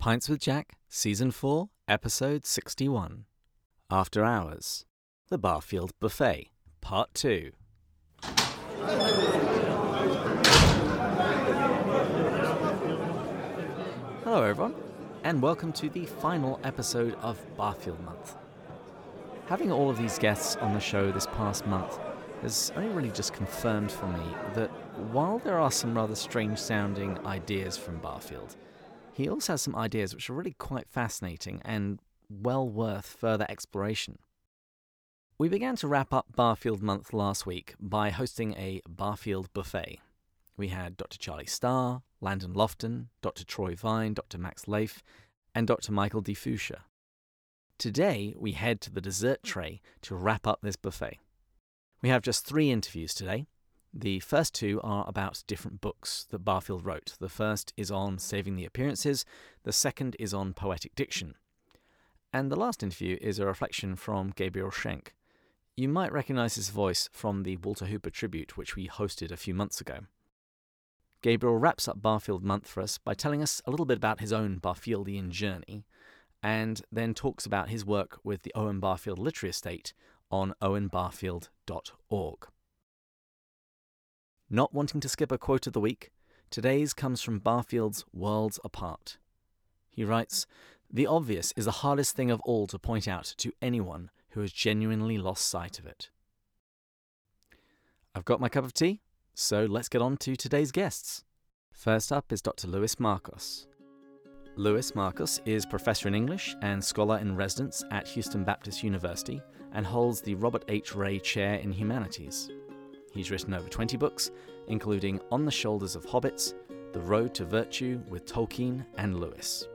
Pints with Jack, Season 4, Episode 61. After Hours. The Barfield Buffet, Part 2. Hello, everyone, and welcome to the final episode of Barfield Month. Having all of these guests on the show this past month has only really just confirmed for me that while there are some rather strange sounding ideas from Barfield, he also has some ideas which are really quite fascinating and well worth further exploration. We began to wrap up Barfield Month last week by hosting a Barfield buffet. We had Dr. Charlie Starr, Landon Lofton, Dr. Troy Vine, Dr. Max Leyf, and Dr. Michael Di Fuccia. Today, we head to the dessert tray to wrap up this buffet. We have just three interviews today. The first two are about different books that Barfield wrote. The first is on Saving the Appearances, the second is on Poetic Diction. And the last interview is a reflection from Gabriel Schenk. You might recognize his voice from the Walter Hooper tribute, which we hosted a few months ago. Gabriel wraps up Barfield Month for us by telling us a little bit about his own Barfieldian journey, and then talks about his work with the Owen Barfield Literary Estate on owenbarfield.org. Not wanting to skip a quote of the week, today's comes from Barfield's Worlds Apart. He writes, The obvious is the hardest thing of all to point out to anyone who has genuinely lost sight of it. I've got my cup of tea, so let's get on to today's guests. First up is Dr. Louis Markos. Louis Markos is professor in English and scholar in residence at Houston Baptist University and holds the Robert H. Ray Chair in Humanities. He's written over 20 books, including On the Shoulders of Hobbits, The Road to Virtue with Tolkien and Lewis.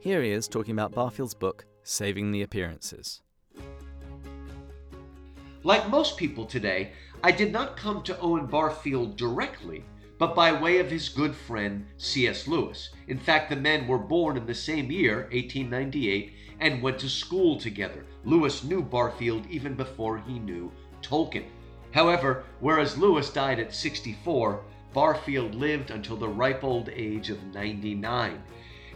Here he is talking about Barfield's book, Saving the Appearances. Like most people today, I did not come to Owen Barfield directly, but by way of his good friend C.S. Lewis. In fact, the men were born in the same year, 1898, and went to school together. Lewis knew Barfield even before he knew Tolkien. However, whereas Lewis died at 64, Barfield lived until the ripe old age of 99.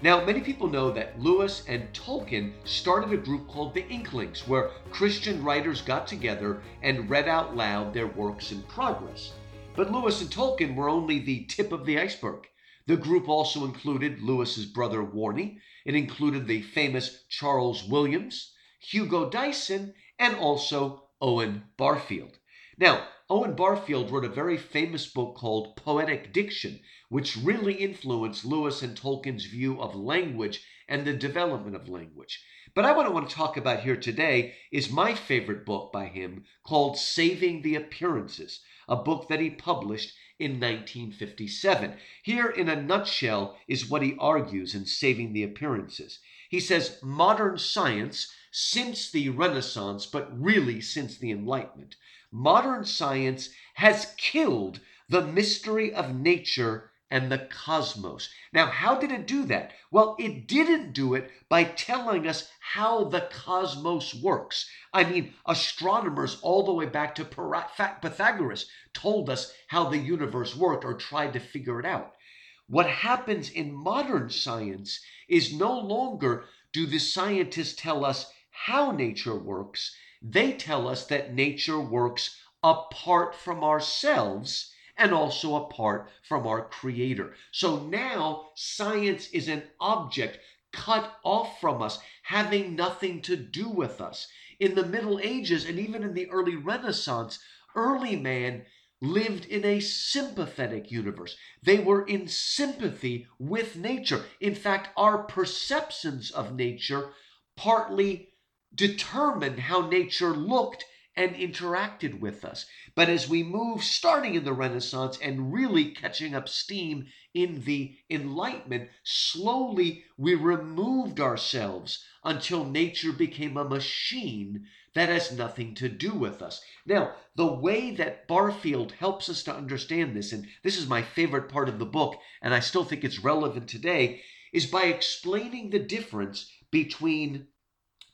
Now, many people know that Lewis and Tolkien started a group called the Inklings, where Christian writers got together and read out loud their works in progress. But Lewis and Tolkien were only the tip of the iceberg. The group also included Lewis's brother Warnie. It included the famous Charles Williams, Hugo Dyson, and also Owen Barfield. Now, Owen Barfield wrote a very famous book called Poetic Diction, which really influenced Lewis and Tolkien's view of language and the development of language. But I want to talk about here today is my favorite book by him called Saving the Appearances, a book that he published in 1957. Here, in a nutshell, is what he argues in Saving the Appearances. He says modern science, since the Renaissance, but really since the Enlightenment, modern science has killed the mystery of nature and the cosmos. Now, how did it do that? Well, it didn't do it by telling us how the cosmos works. I mean, astronomers all the way back to Pythagoras told us how the universe worked or tried to figure it out. What happens in modern science is no longer do the scientists tell us how nature works, they tell us that nature works apart from ourselves and also apart from our Creator. So now science is an object cut off from us, having nothing to do with us. In the Middle Ages and even in the early Renaissance, early man lived in a sympathetic universe. They were in sympathy with nature. In fact, our perceptions of nature partly determined how nature looked and interacted with us. But as we move, starting in the Renaissance and really catching up steam in the Enlightenment, slowly we removed ourselves until nature became a machine that has nothing to do with us. Now, the way that Barfield helps us to understand this, and this is my favorite part of the book, and I still think it's relevant today, is by explaining the difference between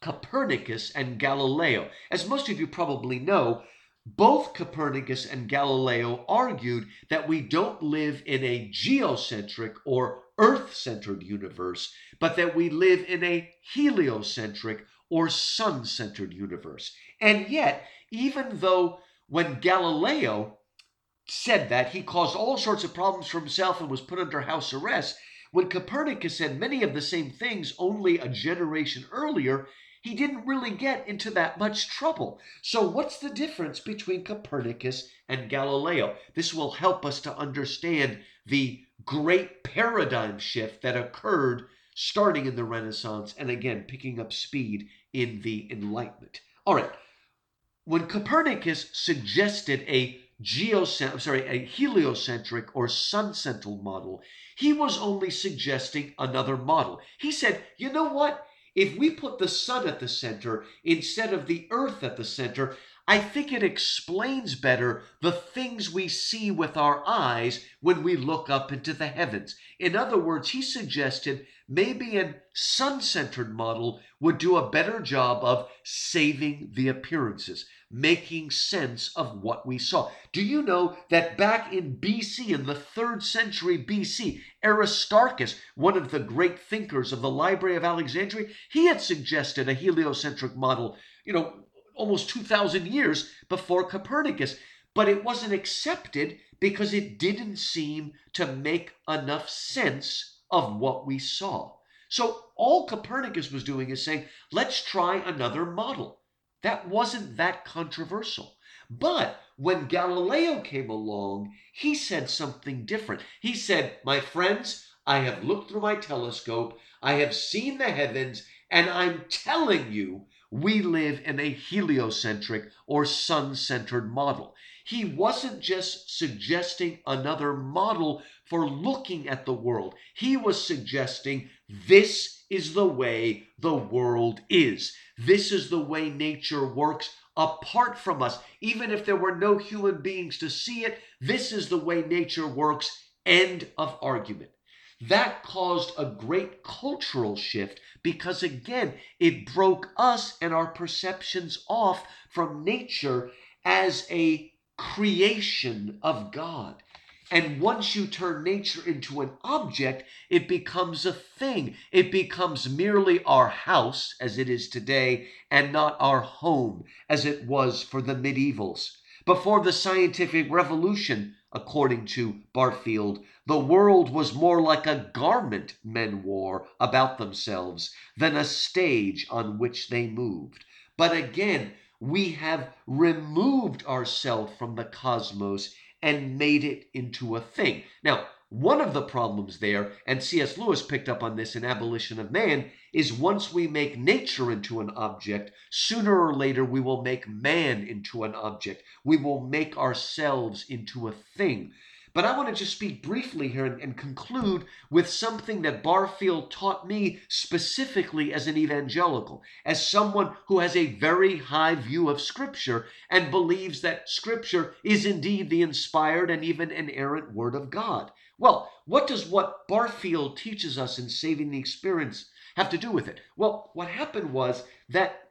Copernicus and Galileo. As most of you probably know, both Copernicus and Galileo argued that we don't live in a geocentric or Earth centered universe, but that we live in a heliocentric or sun centered universe. And yet, even though when Galileo said that, he caused all sorts of problems for himself and was put under house arrest, when Copernicus said many of the same things only a generation earlier, he didn't really get into that much trouble. So, what's the difference between Copernicus and Galileo? This will help us to understand the great paradigm shift that occurred starting in the Renaissance and again picking up speed in the Enlightenment. All right, when Copernicus suggested a geocent- sorry, a heliocentric or sun-centered model, he was only suggesting another model. He said, you know what? If we put the sun at the center instead of the earth at the center, I think it explains better the things we see with our eyes when we look up into the heavens. In other words, he suggested maybe a sun centered model would do a better job of saving the appearances, making sense of what we saw. Do you know that back in BC, in the third century BC, Aristarchus, one of the great thinkers of the Library of Alexandria, he had suggested a heliocentric model, you know, almost 2,000 years before Copernicus. But it wasn't accepted because it didn't seem to make enough sense of what we saw. So all Copernicus was doing is saying, let's try another model. That wasn't that controversial. But when Galileo came along, he said something different. He said, My friends, I have looked through my telescope, I have seen the heavens, and I'm telling you we live in a heliocentric or sun centered model. He wasn't just suggesting another model for looking at the world, he was suggesting this is the way the world is. This is the way nature works apart from us. Even if there were no human beings to see it, this is the way nature works. End of argument. That caused a great cultural shift because, again, it broke us and our perceptions off from nature as a creation of God. And once you turn nature into an object, it becomes a thing. It becomes merely our house, as it is today, and not our home, as it was for the medievals. Before the scientific revolution, according to Barfield, the world was more like a garment men wore about themselves than a stage on which they moved. But again, we have removed ourselves from the cosmos and made it into a thing. Now, one of the problems there, and C.S. Lewis picked up on this in Abolition of Man, is once we make nature into an object, sooner or later we will make man into an object. We will make ourselves into a thing. But I want to just speak briefly here and, and, conclude with something that Barfield taught me specifically as an evangelical, as someone who has a very high view of Scripture and believes that Scripture is indeed the inspired and even inerrant Word of God. Well, what does what Barfield teaches us in Saving the Experience have to do with it? Well, what happened was that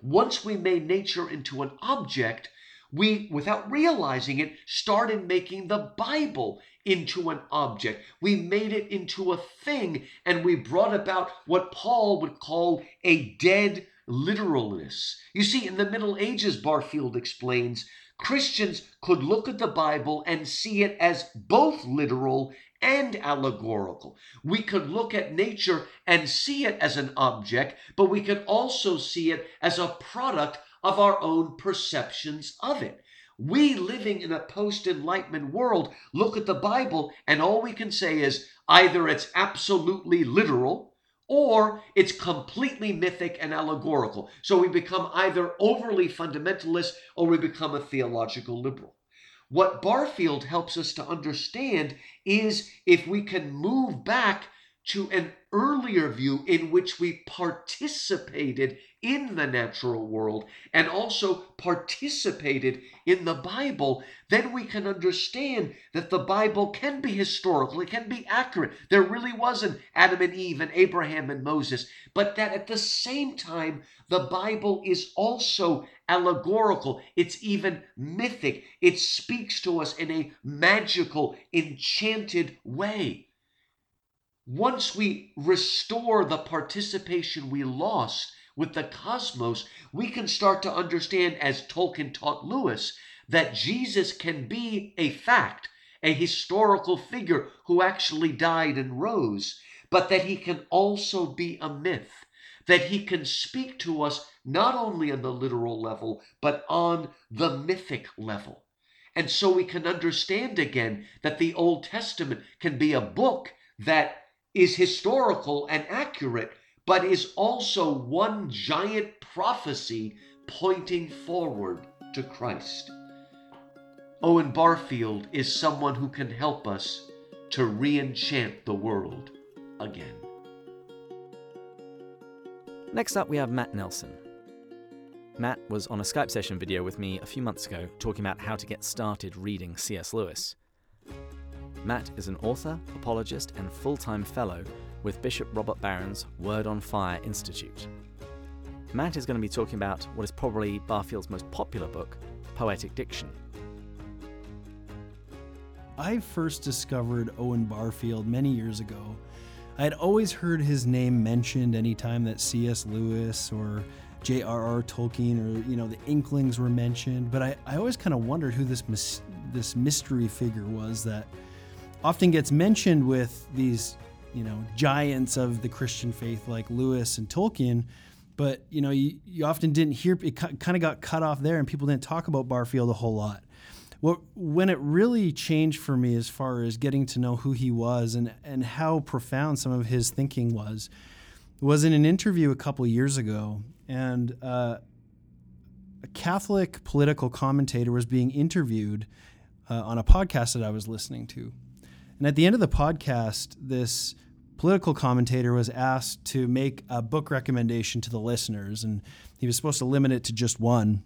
once we made nature into an object, we, without realizing it, started making the Bible into an object. We made it into a thing, and we brought about what Paul would call a dead literalness. You see, in the Middle Ages, Barfield explains, Christians could look at the Bible and see it as both literal and allegorical. We could look at nature and see it as an object, but we could also see it as a product of our own perceptions of it. We living in a post enlightenment world look at the Bible and all we can say is either it's absolutely literal or it's completely mythic and allegorical. So we become either overly fundamentalist or we become a theological liberal. What Barfield helps us to understand is if we can move back to an earlier view in which we participated in the natural world and also participated in the Bible, then we can understand that the Bible can be historical, it can be accurate. There really was an Adam and Eve and Abraham and Moses, but that at the same time, the Bible is also allegorical, it's even mythic. It speaks to us in a magical, enchanted way. Once we restore the participation we lost with the cosmos, we can start to understand, as Tolkien taught Lewis, that Jesus can be a fact, a historical figure who actually died and rose, but that he can also be a myth, that he can speak to us not only on the literal level, but on the mythic level. And so we can understand again that the Old Testament can be a book that is historical and accurate, but is also one giant prophecy pointing forward to Christ. Owen Barfield is someone who can help us to re enchant the world again. Next up, we have Matt Nelson. Matt was on a Skype session video with me a few months ago talking about how to get started reading C.S. Lewis. Matt is an author, apologist, and full time fellow with Bishop Robert Barron's Word on Fire Institute. Matt is going to be talking about what is probably Barfield's most popular book, Poetic Diction. I first discovered Owen Barfield many years ago. I had always heard his name mentioned anytime that C.S. Lewis or J.R.R. Tolkien or you know the Inklings were mentioned, but I, I always kind of wondered who this mis- this mystery figure was that often gets mentioned with these, you know, giants of the Christian faith like Lewis and Tolkien. But you know, you, you often didn't hear it. Kind of got cut off there, and people didn't talk about Barfield a whole lot. Well, when it really changed for me as far as getting to know who he was and and how profound some of his thinking was, was in an interview a couple years ago, and uh, a Catholic political commentator was being interviewed uh, on a podcast that I was listening to. And at the end of the podcast, this political commentator was asked to make a book recommendation to the listeners, and he was supposed to limit it to just one.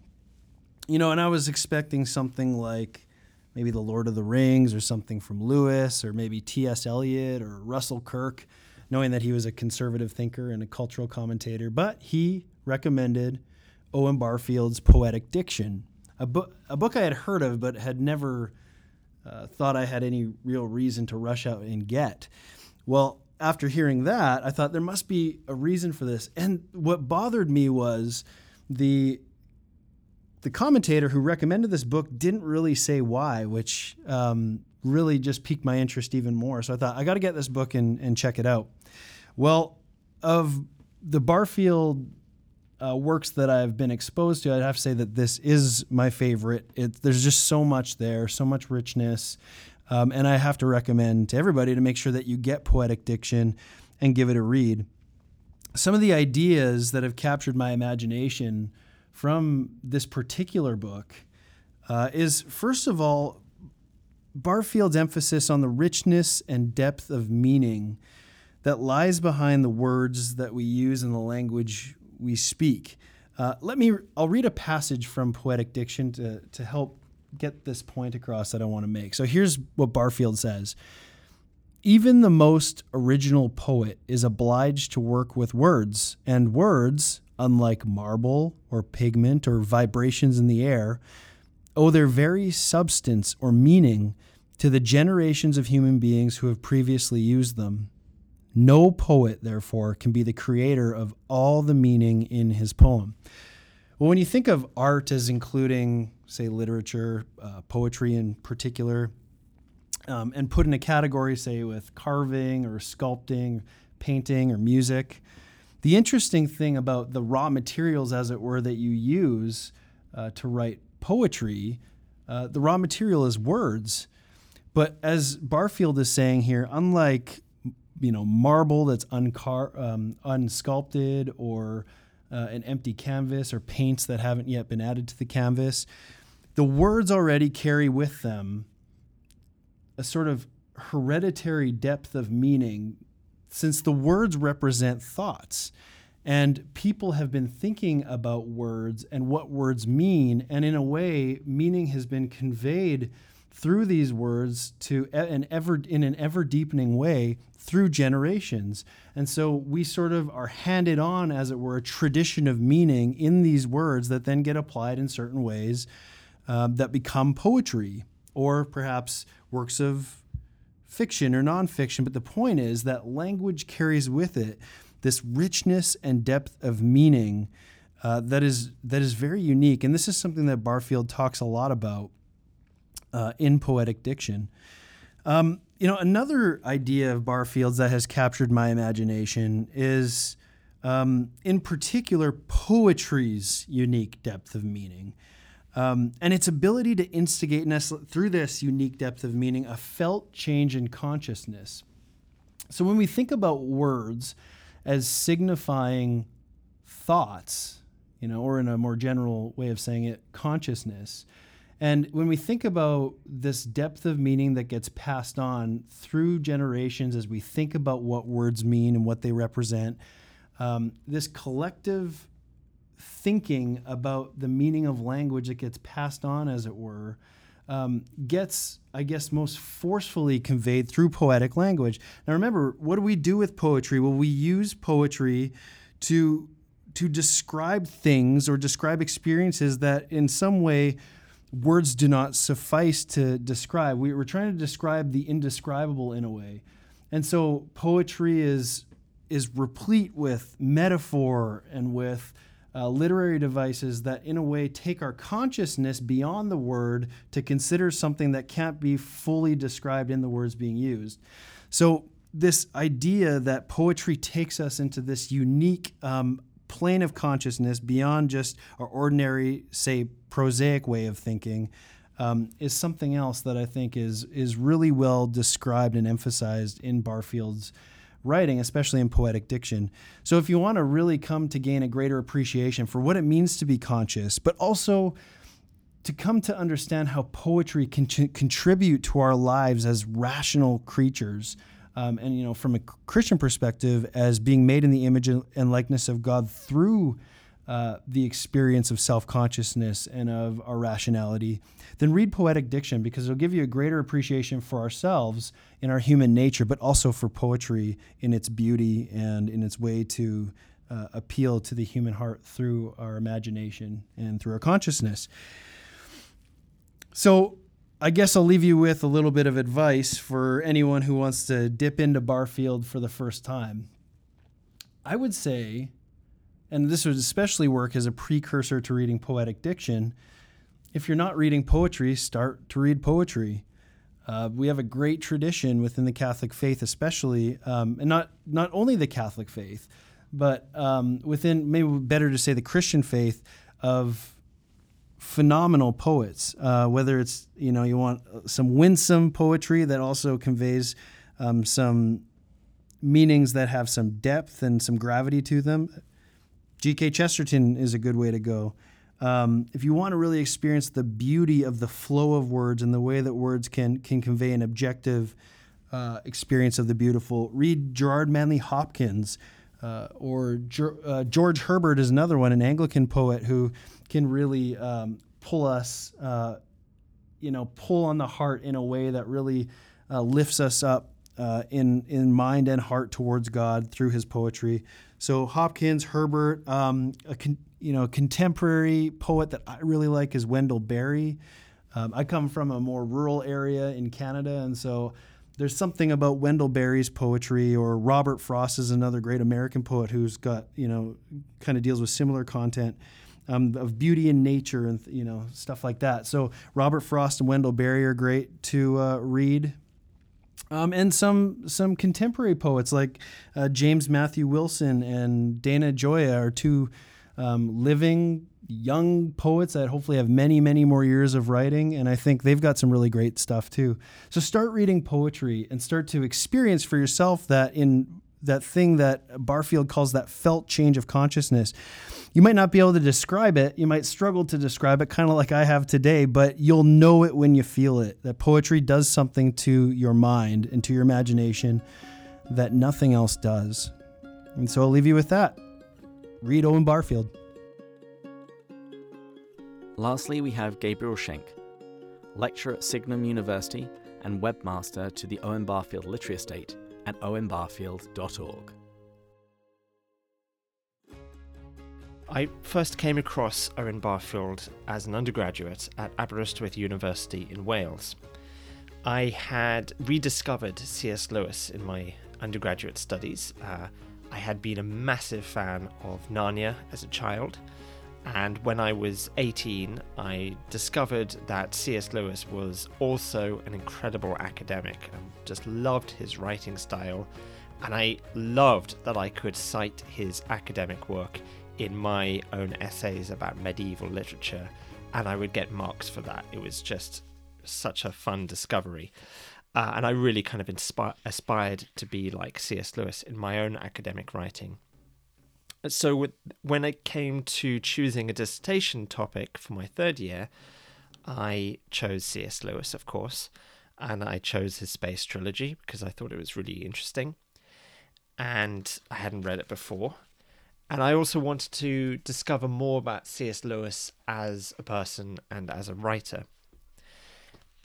You know, and I was expecting something like maybe The Lord of the Rings or something from Lewis or maybe T.S. Eliot or Russell Kirk, knowing that he was a conservative thinker and a cultural commentator. But he recommended Owen Barfield's Poetic Diction, a, book a book I had heard of but had never uh, thought I had any real reason to rush out and get. Well, after hearing that, I thought there must be a reason for this. And what bothered me was the the commentator who recommended this book didn't really say why, which um, really just piqued my interest even more. So I thought I got to get this book and, and check it out. Well, of the Barfield uh, works that I've been exposed to, I'd have to say that this is my favorite. It, there's just so much there, so much richness. Um, and I have to recommend to everybody to make sure that you get Poetic Diction and give it a read. Some of the ideas that have captured my imagination from this particular book uh, is, first of all, Barfield's emphasis on the richness and depth of meaning that lies behind the words that we use in the language we speak. Uh, let me, I'll read a passage from Poetic Diction to, to help get this point across that I want to make. So here's what Barfield says Even the most original poet is obliged to work with words, and words, unlike marble or pigment or vibrations in the air, owe their very substance or meaning to the generations of human beings who have previously used them. No poet, therefore, can be the creator of all the meaning in his poem. Well, when you think of art as including, say, literature, uh, poetry in particular, um, and put in a category, say, with carving or sculpting, painting or music, the interesting thing about the raw materials, as it were, that you use uh, to write poetry, uh, the raw material is words. But as Barfield is saying here, unlike you know marble that's uncar- um, unsculpted or uh, an empty canvas or paints that haven't yet been added to the canvas the words already carry with them a sort of hereditary depth of meaning since the words represent thoughts. And people have been thinking about words and what words mean. And in a way, meaning has been conveyed through these words to an ever in an ever deepening way through generations. And so we sort of are handed on, as it were, a tradition of meaning in these words that then get applied in certain ways uh, that become poetry or perhaps works of fiction or nonfiction. But the point is that language carries with it this richness and depth of meaning uh, that is that is very unique. And this is something that Barfield talks a lot about uh, in poetic diction. Um, you know, another idea of Barfield's that has captured my imagination is, um, in particular, poetry's unique depth of meaning. Um, and its ability to instigate in us through this unique depth of meaning a felt change in consciousness. So when we think about words, as signifying thoughts, you know, or in a more general way of saying it, consciousness. And when we think about this depth of meaning that gets passed on through generations as we think about what words mean and what they represent, um, this collective thinking about the meaning of language that gets passed on, as it were, um, gets, I guess, most forcefully conveyed through poetic language. Now, remember, what do we do with poetry? Well, we use poetry to to describe things or describe experiences that, in some way, words do not suffice to describe. We, we're trying to describe the indescribable in a way, and so poetry is is replete with metaphor and with uh, literary devices that, in a way, take our consciousness beyond the word to consider something that can't be fully described in the words being used. So, this idea that poetry takes us into this unique um, plane of consciousness beyond just our ordinary, say, prosaic way of thinking. Um, is something else that I think is is really well described and emphasized in Barfield's writing, especially in poetic diction. So, if you want to really come to gain a greater appreciation for what it means to be conscious, but also to come to understand how poetry can ch- contribute to our lives as rational creatures, um, and you know, from a Christian perspective, as being made in the image and likeness of God through uh, the experience of self consciousness and of our rationality, then read poetic diction because it'll give you a greater appreciation for ourselves in our human nature, but also for poetry in its beauty and in its way to uh, appeal to the human heart through our imagination and through our consciousness. So, I guess I'll leave you with a little bit of advice for anyone who wants to dip into Barfield for the first time. I would say and this would especially work as a precursor to reading poetic diction. If you're not reading poetry, start to read poetry. Uh, we have a great tradition within the Catholic faith, especially, um, and not not only the Catholic faith, but um, within maybe better to say the Christian faith of phenomenal poets. Uh, whether it's you know you want some winsome poetry that also conveys um, some meanings that have some depth and some gravity to them. G.K. Chesterton is a good way to go. Um, if you want to really experience the beauty of the flow of words and the way that words can can convey an objective uh, experience of the beautiful, read Gerard Manley Hopkins. Uh, or uh, George Herbert is another one, an Anglican poet who can really um, pull us, uh, you know, pull on the heart in a way that really uh, lifts us up uh, in in mind and heart towards God through his poetry. So Hopkins, Herbert, um, a con, you know, contemporary poet that I really like is Wendell Berry. Um, I come from a more rural area in Canada, and so there's something about Wendell Berry's poetry, or Robert Frost is another great American poet who's got you know, kind of deals with similar content. Um, of beauty in nature and you know stuff like that. So Robert Frost and Wendell Berry are great to uh, read um, and some some contemporary poets like uh, James Matthew Wilson and Dana Gioia are two um, living young poets that hopefully have many many more years of writing and i think they've got some really great stuff too. So start reading poetry and start to experience for yourself that in that thing that barfield calls that felt change of consciousness you might not be able to describe it. You might struggle to describe it, kind of like I have today, but you'll know it when you feel it. That poetry does something to your mind and to your imagination. that nothing else does. And so I'll leave you with that. Read Owen Barfield. Lastly, we have Gabriel Schenk, lecturer at Signum University and webmaster to the Owen Barfield Literary Estate at owenbarfield.org. I first came across Owen Barfield as an undergraduate at Aberystwyth University in Wales. I had rediscovered C.S. Lewis in my undergraduate studies. Uh, I had been a massive fan of Narnia as a child, and when I was 18, I discovered that C.S. Lewis was also an incredible academic and just loved his writing style. And I loved that I could cite his academic work in my own essays about medieval literature, and I would get marks for that. It was just such a fun discovery. Uh, and I really kind of inspi- aspired to be like C.S. Lewis in my own academic writing. So, when it came to choosing a dissertation topic for my third year, I chose C.S. Lewis, of course, and I chose his Space Trilogy because I thought it was really interesting. And I hadn't read it before, and I also wanted to discover more about C.S. Lewis as a person and as a writer.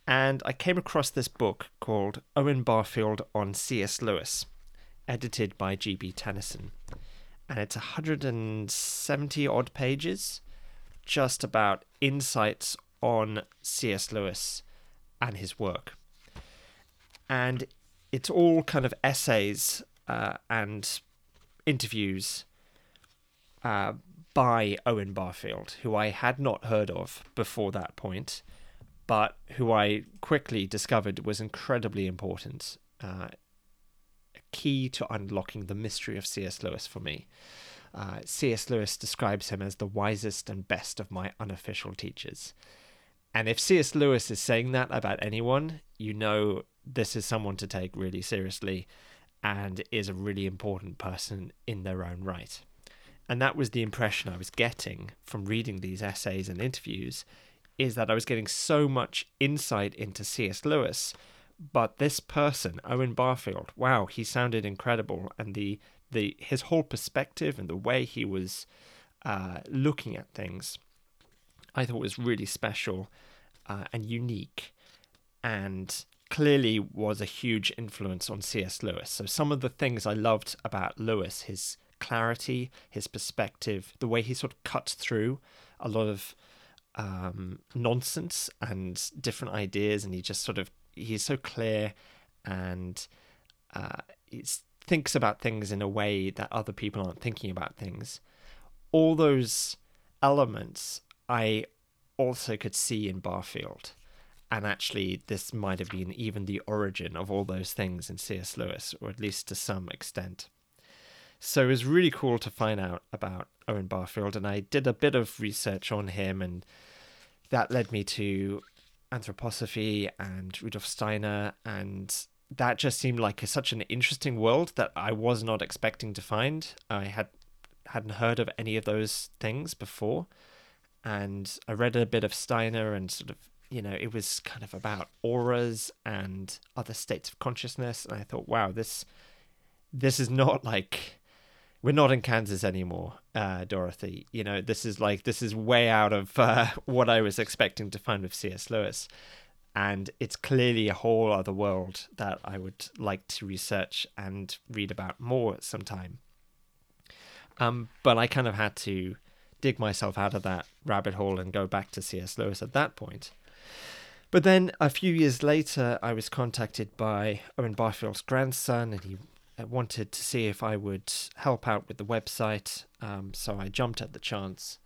And I came across this book called Owen Barfield on C.S. Lewis, edited by G.B. Tennyson. And it's 170 odd pages, just about insights on C.S. Lewis and his work. And it's all kind of essays uh, and interviews uh, by Owen Barfield, who I had not heard of before that point, but who I quickly discovered was incredibly important, uh, key to unlocking the mystery of C.S. Lewis for me. Uh, C.S. Lewis describes him as the wisest and best of my unofficial teachers. And if C.S. Lewis is saying that about anyone, you know this is someone to take really seriously and is a really important person in their own right. And that was the impression I was getting from reading these essays and interviews is that I was getting so much insight into C.S. Lewis, but this person, Owen Barfield, wow, he sounded incredible, and the the his whole perspective and the way he was uh, looking at things, I thought was really special uh, and unique, and clearly was a huge influence on C.S. Lewis. So some of the things I loved about Lewis, his clarity, his perspective, the way he sort of cuts through a lot of um, nonsense and different ideas, and he just sort of he's so clear and uh, he thinks about things in a way that other people aren't thinking about things. All those elements I also could see in Barfield. And actually, this might have been even the origin of all those things in C.S. Lewis, or at least to some extent. So it was really cool to find out about Owen Barfield, and I did a bit of research on him, and that led me to anthroposophy and Rudolf Steiner, and that just seemed like a, such an interesting world that I was not expecting to find. I had hadn't heard of any of those things before, and I read a bit of Steiner, and sort of you know it was kind of about auras and other states of consciousness, and I thought, wow, this this is not like we're not in Kansas anymore, uh, Dorothy. You know, this is like this is way out of uh, what I was expecting to find with C.S. Lewis, and it's clearly a whole other world that I would like to research and read about more sometime. Um, but I kind of had to dig myself out of that rabbit hole and go back to C.S. Lewis at that point. But then a few years later, I was contacted by Owen Barfield's grandson, and he wanted to see if I would help out with the website, um, so I jumped at the chance.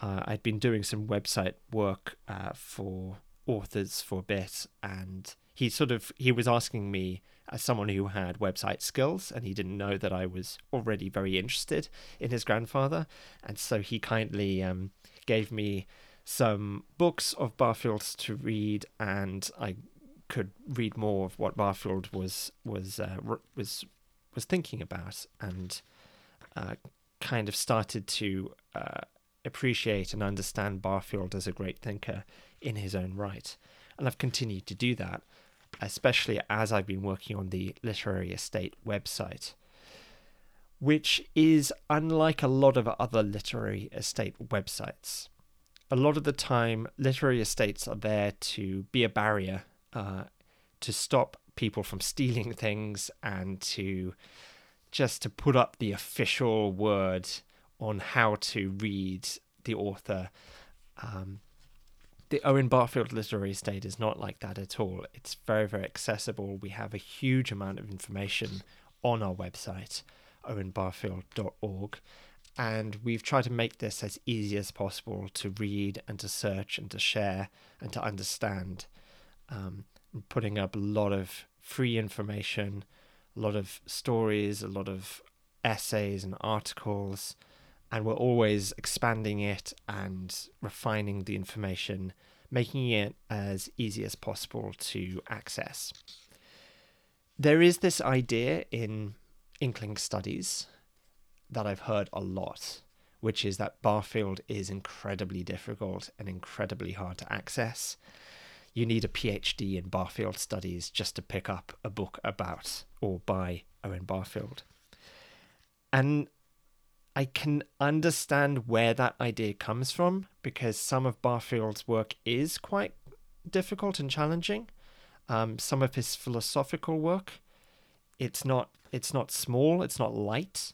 Uh, I'd been doing some website work uh, for authors for a bit, and he sort of he was asking me as someone who had website skills, and he didn't know that I was already very interested in his grandfather, and so he kindly um, gave me some books of Barfield's to read, and I could read more of what Barfield was was uh, was was thinking about and uh, kind of started to uh, appreciate and understand Barfield as a great thinker in his own right. And I've continued to do that. especially as I've been working on the Literary Estate website, which is unlike a lot of other literary estate websites. A lot of the time, literary estates are there to be a barrier, uh, to stop people from stealing things and to just to put up the official word on how to read the author. Um, the Owen Barfield Literary Estate is not like that at all. It's very, very accessible. We have a huge amount of information on our website, owenbarfield.org, and we've tried to make this as easy as possible to read and to search and to share and to understand. Um, putting up a lot of free information, a lot of stories, a lot of essays and articles, and we're always expanding it and refining the information, making it as easy as possible to access. There is this idea in Inkling studies that I've heard a lot, which is that Barfield is incredibly difficult and incredibly hard to access. You need a PhD in Barfield studies just to pick up a book about or by Owen Barfield. And I can understand where that idea comes from because some of Barfield's work is quite difficult and challenging. Um, some of his philosophical work, it's not it's not small, it's not light,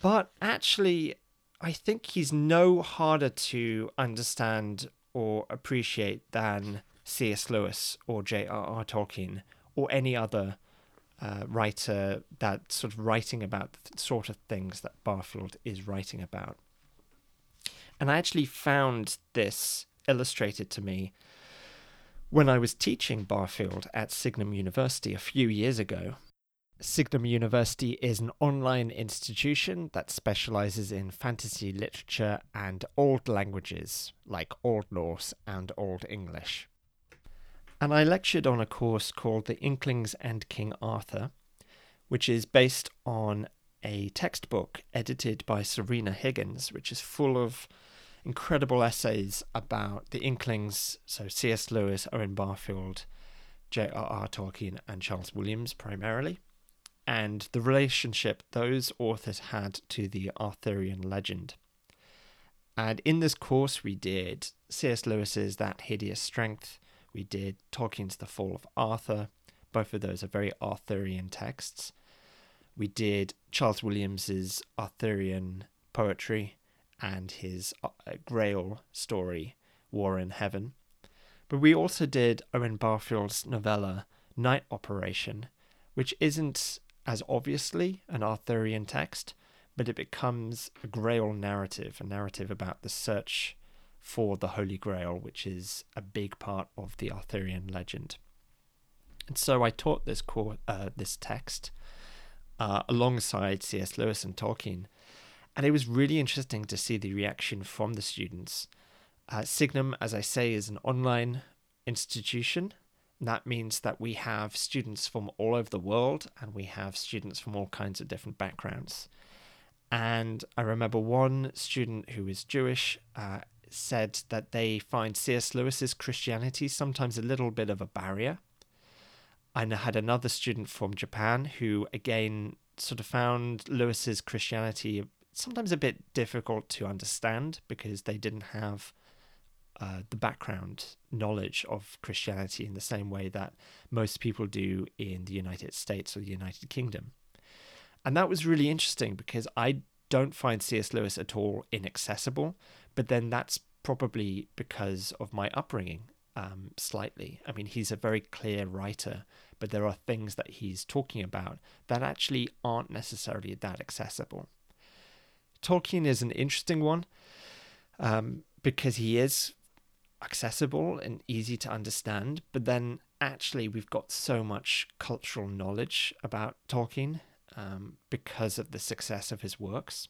but actually, I think he's no harder to understand or appreciate than C.S. Lewis or J.R.R. Tolkien or any other uh, writer that's sort of writing about the sort of things that Barfield is writing about. And I actually found this illustrated to me when I was teaching Barfield at Signum University a few years ago. Signum University is an online institution that specializes in fantasy literature and old languages like Old Norse and Old English and I lectured on a course called The Inklings and King Arthur, which is based on a textbook edited by Sørina Higgins, which is full of incredible essays about the Inklings, so C.S. Lewis, Owen Barfield, J.R.R. Tolkien, and Charles Williams primarily, and the relationship those authors had to the Arthurian legend. And in this course, we did C.S. Lewis's That Hideous Strength, we did Tolkien's The Fall of Arthur. Both of those are very Arthurian texts. We did Charles Williams's Arthurian poetry and his uh, Grail story, War in Heaven. But we also did Owen Barfield's novella, Night Operation, which isn't as obviously an Arthurian text, but it becomes a Grail narrative, a narrative about the search for the Holy Grail, which is a big part of the Arthurian legend. And so I taught this core, uh, this text uh, alongside C.S. Lewis and Tolkien, and it was really interesting to see the reaction from the students. Uh, Signum, as I say, is an online institution. That means that we have students from all over the world and we have students from all kinds of different backgrounds. And I remember one student who is Jewish uh, said that they find C.S. Lewis's Christianity sometimes a little bit of a barrier. I had another student from Japan who, again, sort of found Lewis's Christianity sometimes a bit difficult to understand because they didn't have uh, the background knowledge of Christianity in the same way that most people do in the United States or the United Kingdom. And that was really interesting because I don't find C.S. Lewis at all inaccessible, but then that's probably because of my upbringing, um, slightly. I mean, he's a very clear writer, but there are things that he's talking about that actually aren't necessarily that accessible. Tolkien is an interesting one um, because he is accessible and easy to understand, but then actually we've got so much cultural knowledge about Tolkien um, because of the success of his works.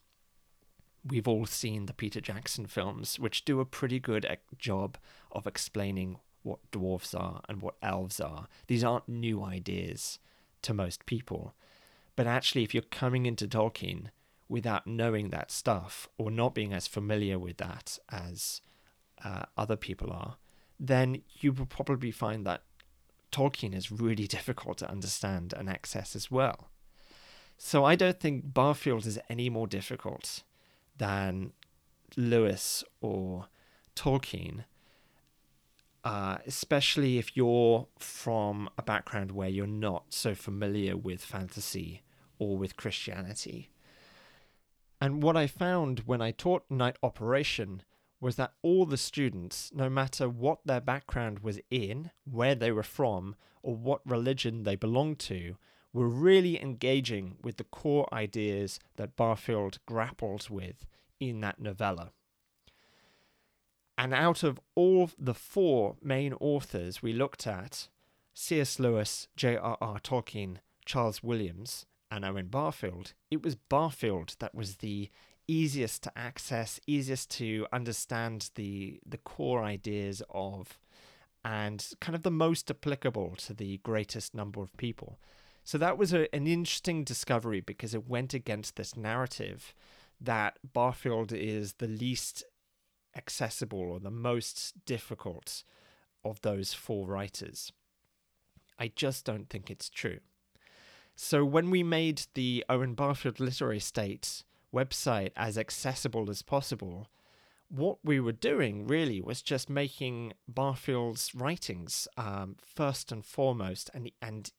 We've all seen the Peter Jackson films, which do a pretty good job of explaining what dwarves are and what elves are. These aren't new ideas to most people. But actually, if you're coming into Tolkien without knowing that stuff or not being as familiar with that as uh, other people are, then you will probably find that Tolkien is really difficult to understand and access as well. So I don't think Barfield is any more difficult than Lewis or Tolkien, uh, especially if you're from a background where you're not so familiar with fantasy or with Christianity. And what I found when I taught Night Operation was that all the students, no matter what their background was in, where they were from, or what religion they belonged to, were really engaging with the core ideas that Barfield grapples with in that novella. And out of all the four main authors we looked at C.S. Lewis, J.R.R. Tolkien, Charles Williams, and Owen Barfield it was Barfield that was the easiest to access, easiest to understand the the core ideas of, and kind of the most applicable to the greatest number of people. So that was a, an interesting discovery because it went against this narrative that Barfield is the least accessible or the most difficult of those four writers. I just don't think it's true. So when we made the Owen Barfield Literary Estate website as accessible as possible, what we were doing really was just making Barfield's writings um, first and foremost and and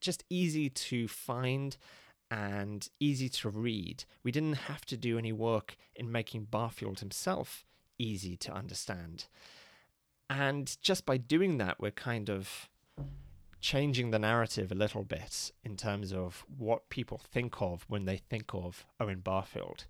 just easy to find and easy to read. We didn't have to do any work in making Barfield himself easy to understand. And just by doing that, we're kind of changing the narrative a little bit in terms of what people think of when they think of Owen Barfield.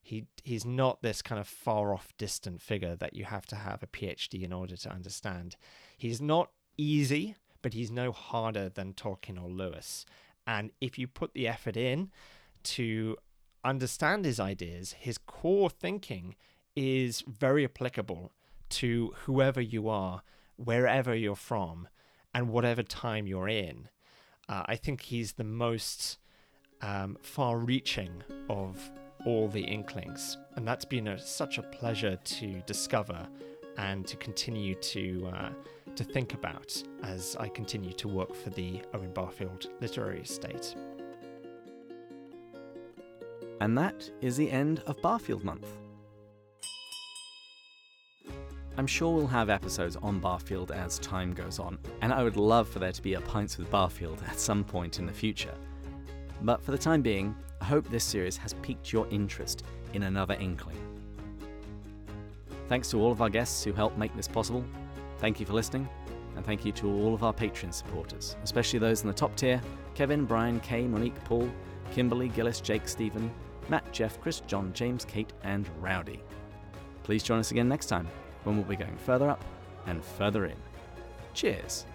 He he's not this kind of far off distant figure that you have to have a PhD in order to understand. He's not easy but he's no harder than Tolkien or Lewis. And if you put the effort in to understand his ideas, his core thinking is very applicable to whoever you are, wherever you're from, and whatever time you're in. Uh, I think he's the most um, far reaching of all the Inklings. And that's been a, such a pleasure to discover and to continue to uh, to think about as I continue to work for the Owen Barfield Literary Estate. And that is the end of Barfield Month. I'm sure we'll have episodes on Barfield as time goes on, and I would love for there to be a Pints with Barfield at some point in the future. But for the time being, I hope this series has piqued your interest in another inkling. Thanks to all of our guests who helped make this possible, Thank you for listening, and thank you to all of our Patreon supporters, especially those in the top tier Kevin, Brian, Kay, Monique, Paul, Kimberly, Gillis, Jake, Stephen, Matt, Jeff, Chris, John, James, Kate, and Rowdy. Please join us again next time when we'll be going further up and further in. Cheers!